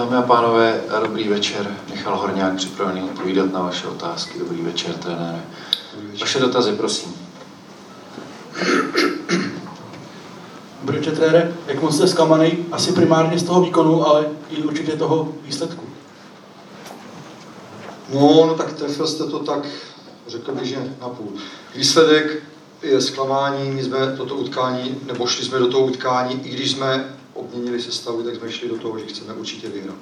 Dámy a pánové, dobrý večer. Michal Horňák připravený odpovídat na vaše otázky. Dobrý večer, trenére. Vaše dotazy, prosím. Dobrý večer, trenére. Jak moc jste zklamaný? Asi primárně z toho výkonu, ale i určitě toho výsledku. No, no tak trefil jste to tak, řekl bych, že na půl. Výsledek je zklamání, my jsme toto utkání, nebo šli jsme do toho utkání, i když jsme obměnili sestavu, tak jsme šli do toho, že chceme určitě vyhrát.